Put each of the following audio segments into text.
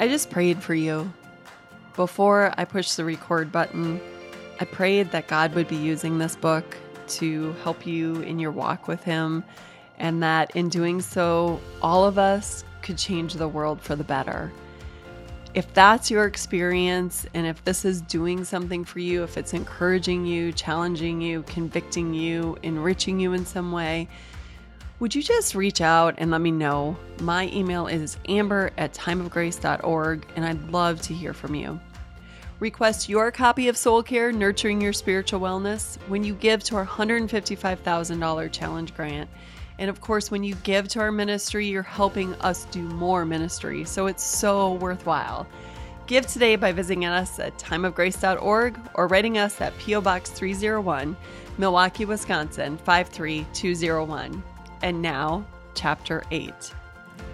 I just prayed for you. Before I pushed the record button, I prayed that God would be using this book to help you in your walk with Him, and that in doing so, all of us could change the world for the better. If that's your experience, and if this is doing something for you, if it's encouraging you, challenging you, convicting you, enriching you in some way, would you just reach out and let me know? My email is amber at timeofgrace.org, and I'd love to hear from you. Request your copy of Soul Care Nurturing Your Spiritual Wellness when you give to our $155,000 challenge grant. And of course, when you give to our ministry, you're helping us do more ministry. So it's so worthwhile. Give today by visiting us at timeofgrace.org or writing us at P.O. Box 301, Milwaukee, Wisconsin 53201. And now, Chapter 8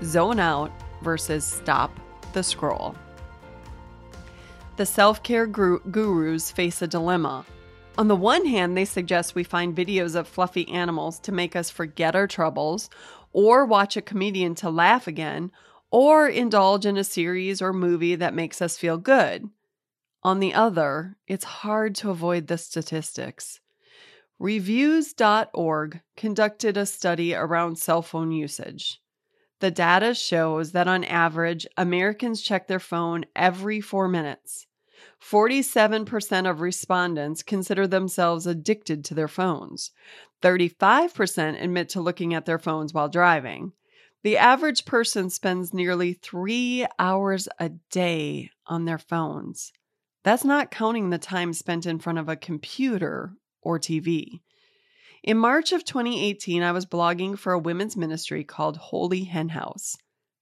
Zone Out versus Stop the Scroll. The self care gurus face a dilemma. On the one hand, they suggest we find videos of fluffy animals to make us forget our troubles, or watch a comedian to laugh again, or indulge in a series or movie that makes us feel good. On the other, it's hard to avoid the statistics. Reviews.org conducted a study around cell phone usage. The data shows that on average, Americans check their phone every four minutes. 47% of respondents consider themselves addicted to their phones. 35% admit to looking at their phones while driving. The average person spends nearly three hours a day on their phones. That's not counting the time spent in front of a computer or TV. In March of 2018, I was blogging for a women's ministry called Holy Hen House.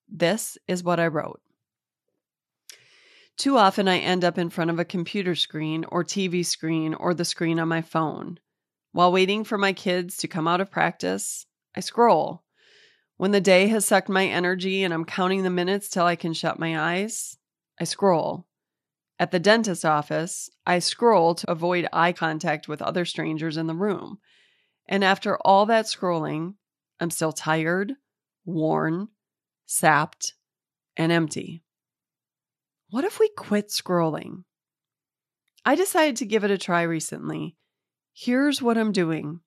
This is what I wrote. Too often, I end up in front of a computer screen or TV screen or the screen on my phone. While waiting for my kids to come out of practice, I scroll. When the day has sucked my energy and I'm counting the minutes till I can shut my eyes, I scroll. At the dentist office, I scroll to avoid eye contact with other strangers in the room. And after all that scrolling, I'm still tired, worn, sapped, and empty. What if we quit scrolling? I decided to give it a try recently. Here's what I'm doing.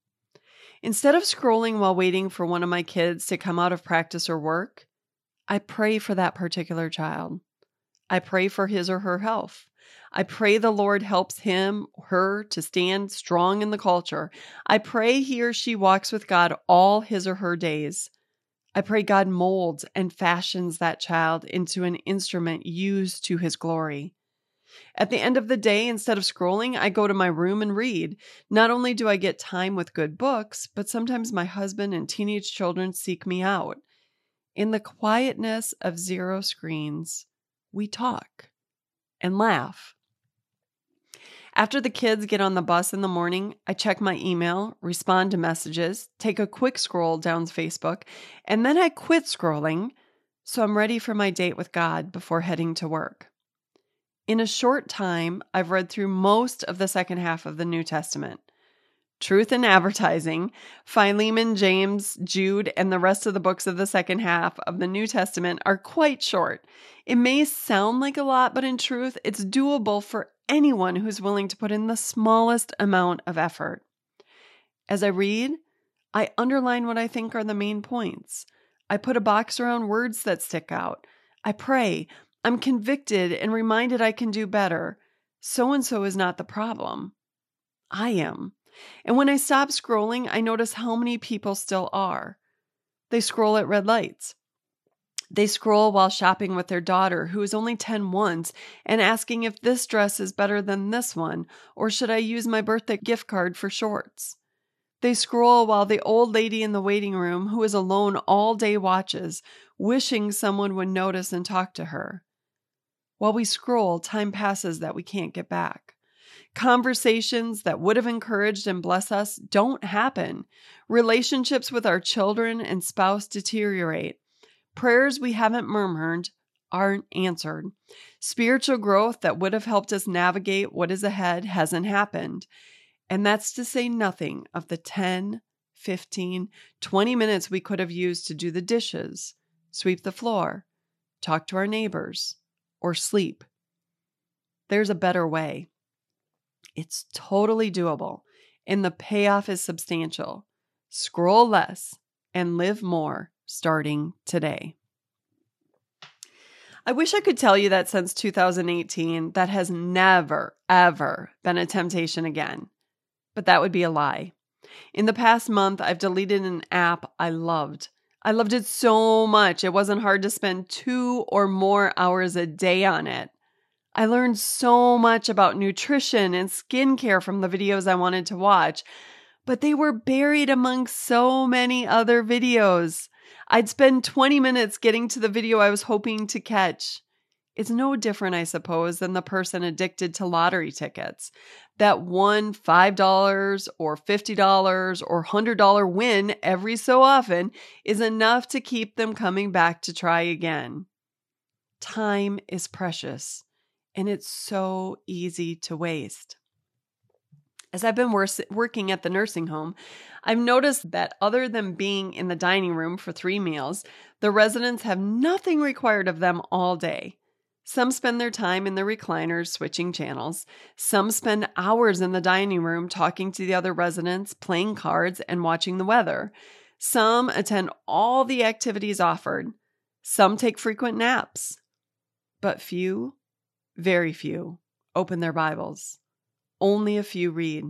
Instead of scrolling while waiting for one of my kids to come out of practice or work, I pray for that particular child. I pray for his or her health. I pray the Lord helps him, her to stand strong in the culture. I pray he or she walks with God all his or her days. I pray God molds and fashions that child into an instrument used to his glory. At the end of the day, instead of scrolling, I go to my room and read. Not only do I get time with good books, but sometimes my husband and teenage children seek me out. In the quietness of zero screens, we talk and laugh. After the kids get on the bus in the morning, I check my email, respond to messages, take a quick scroll down Facebook, and then I quit scrolling so I'm ready for my date with God before heading to work. In a short time, I've read through most of the second half of the New Testament. Truth in Advertising, Philemon, James, Jude, and the rest of the books of the second half of the New Testament are quite short. It may sound like a lot, but in truth, it's doable for anyone who's willing to put in the smallest amount of effort. As I read, I underline what I think are the main points. I put a box around words that stick out. I pray. I'm convicted and reminded I can do better. So and so is not the problem. I am. And when I stop scrolling, I notice how many people still are. They scroll at red lights. They scroll while shopping with their daughter, who is only 10 once, and asking if this dress is better than this one, or should I use my birthday gift card for shorts? They scroll while the old lady in the waiting room, who is alone all day, watches, wishing someone would notice and talk to her. While we scroll, time passes that we can't get back. Conversations that would have encouraged and blessed us don't happen. Relationships with our children and spouse deteriorate. Prayers we haven't murmured aren't answered. Spiritual growth that would have helped us navigate what is ahead hasn't happened. And that's to say nothing of the 10, 15, 20 minutes we could have used to do the dishes, sweep the floor, talk to our neighbors, or sleep. There's a better way. It's totally doable, and the payoff is substantial. Scroll less and live more starting today. I wish I could tell you that since 2018, that has never, ever been a temptation again. But that would be a lie. In the past month, I've deleted an app I loved. I loved it so much, it wasn't hard to spend two or more hours a day on it. I learned so much about nutrition and skincare from the videos I wanted to watch, but they were buried among so many other videos. I'd spend 20 minutes getting to the video I was hoping to catch. It's no different, I suppose, than the person addicted to lottery tickets. That one $5 or $50 or $100 win every so often is enough to keep them coming back to try again. Time is precious, and it's so easy to waste. As I've been wor- working at the nursing home, I've noticed that other than being in the dining room for three meals, the residents have nothing required of them all day. Some spend their time in the recliners switching channels. Some spend hours in the dining room talking to the other residents, playing cards, and watching the weather. Some attend all the activities offered. Some take frequent naps. But few, very few, open their Bibles. Only a few read.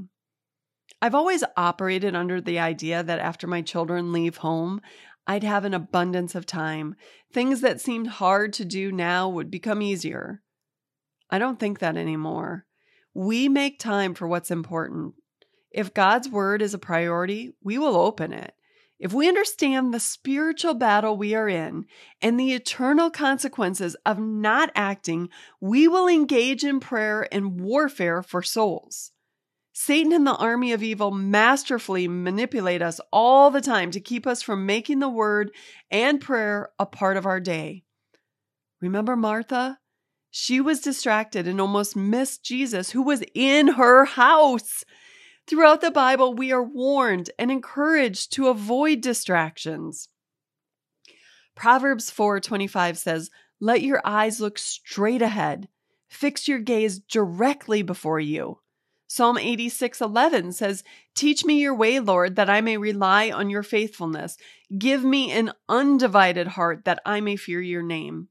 I've always operated under the idea that after my children leave home, I'd have an abundance of time. Things that seemed hard to do now would become easier. I don't think that anymore. We make time for what's important. If God's word is a priority, we will open it. If we understand the spiritual battle we are in and the eternal consequences of not acting, we will engage in prayer and warfare for souls. Satan and the army of evil masterfully manipulate us all the time to keep us from making the word and prayer a part of our day. Remember Martha? She was distracted and almost missed Jesus, who was in her house. Throughout the Bible, we are warned and encouraged to avoid distractions. Proverbs 4:25 says, "Let your eyes look straight ahead. Fix your gaze directly before you." Psalm 86:11 says, "Teach me your way, Lord, that I may rely on your faithfulness. Give me an undivided heart that I may fear your name."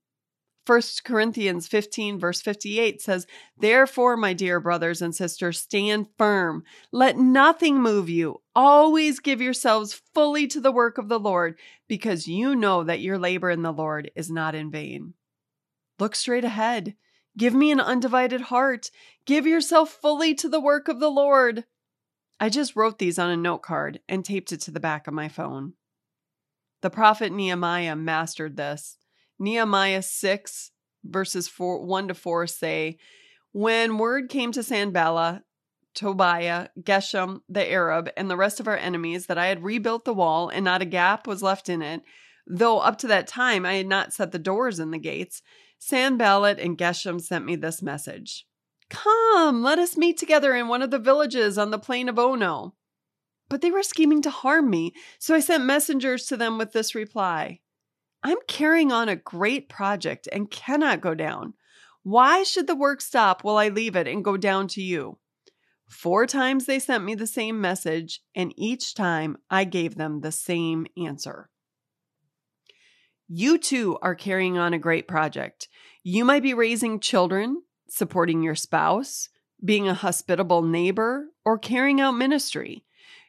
1 Corinthians 15, verse 58 says, Therefore, my dear brothers and sisters, stand firm. Let nothing move you. Always give yourselves fully to the work of the Lord, because you know that your labor in the Lord is not in vain. Look straight ahead. Give me an undivided heart. Give yourself fully to the work of the Lord. I just wrote these on a note card and taped it to the back of my phone. The prophet Nehemiah mastered this. Nehemiah 6, verses four, 1 to 4 say, When word came to Sanballat, Tobiah, Geshem, the Arab, and the rest of our enemies that I had rebuilt the wall and not a gap was left in it, though up to that time I had not set the doors in the gates, Sanballat and Geshem sent me this message Come, let us meet together in one of the villages on the plain of Ono. But they were scheming to harm me, so I sent messengers to them with this reply I'm carrying on a great project and cannot go down. Why should the work stop while I leave it and go down to you? Four times they sent me the same message, and each time I gave them the same answer. You too are carrying on a great project. You might be raising children, supporting your spouse, being a hospitable neighbor, or carrying out ministry.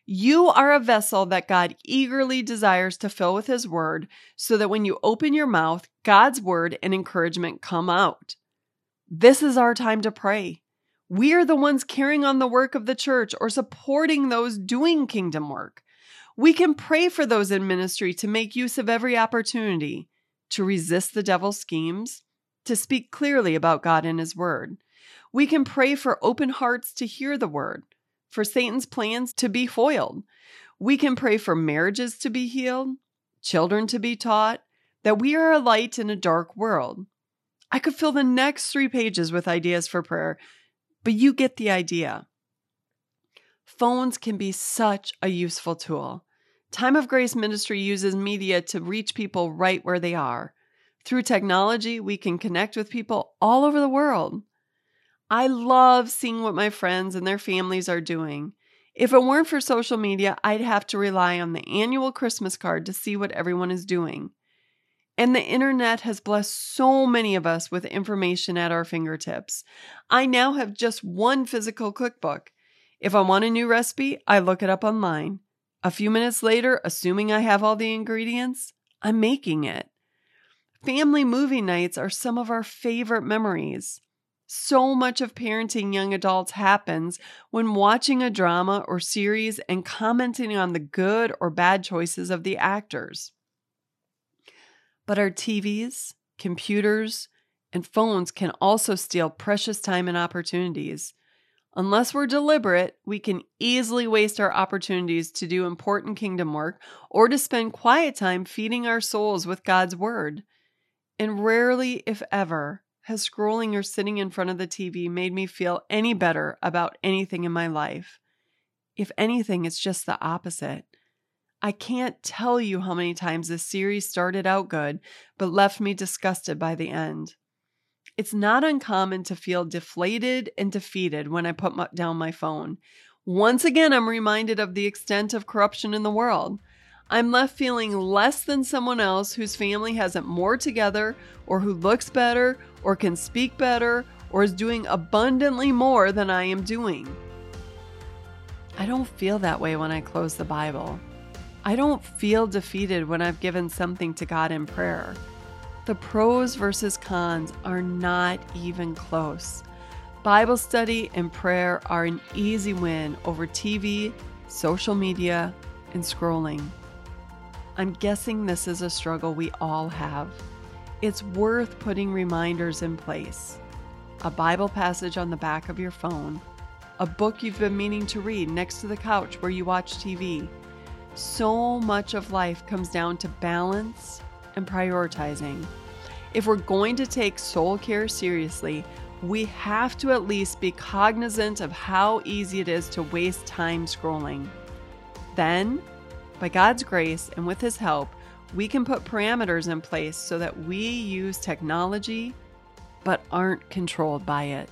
You are a vessel that God eagerly desires to fill with His Word so that when you open your mouth, God's Word and encouragement come out. This is our time to pray. We are the ones carrying on the work of the church or supporting those doing kingdom work. We can pray for those in ministry to make use of every opportunity to resist the devil's schemes, to speak clearly about God and His Word. We can pray for open hearts to hear the Word for Satan's plans to be foiled. We can pray for marriages to be healed, children to be taught, that we are a light in a dark world. I could fill the next three pages with ideas for prayer, but you get the idea. Phones can be such a useful tool. Time of Grace Ministry uses media to reach people right where they are. Through technology, we can connect with people all over the world. I love seeing what my friends and their families are doing. If it weren't for social media, I'd have to rely on the annual Christmas card to see what everyone is doing. And the internet has blessed so many of us with information at our fingertips. I now have just one physical cookbook. If I want a new recipe, I look it up online. A few minutes later, assuming I have all the ingredients, I'm making it. Family movie nights are some of our favorite memories. So much of parenting young adults happens when watching a drama or series and commenting on the good or bad choices of the actors. But our TVs, computers, and phones can also steal precious time and opportunities. Unless we're deliberate, we can easily waste our opportunities to do important kingdom work or to spend quiet time feeding our souls with God's Word. And rarely, if ever, has scrolling or sitting in front of the TV made me feel any better about anything in my life. If anything, it's just the opposite. I can't tell you how many times this series started out good, but left me disgusted by the end. It's not uncommon to feel deflated and defeated when I put down my phone. Once again, I'm reminded of the extent of corruption in the world. I'm left feeling less than someone else whose family has it more together, or who looks better, or can speak better, or is doing abundantly more than I am doing. I don't feel that way when I close the Bible. I don't feel defeated when I've given something to God in prayer. The pros versus cons are not even close. Bible study and prayer are an easy win over TV, social media, and scrolling. I'm guessing this is a struggle we all have. It's worth putting reminders in place. A Bible passage on the back of your phone, a book you've been meaning to read next to the couch where you watch TV. So much of life comes down to balance and prioritizing. If we're going to take soul care seriously, we have to at least be cognizant of how easy it is to waste time scrolling. Then, by God's grace and with His help, we can put parameters in place so that we use technology but aren't controlled by it.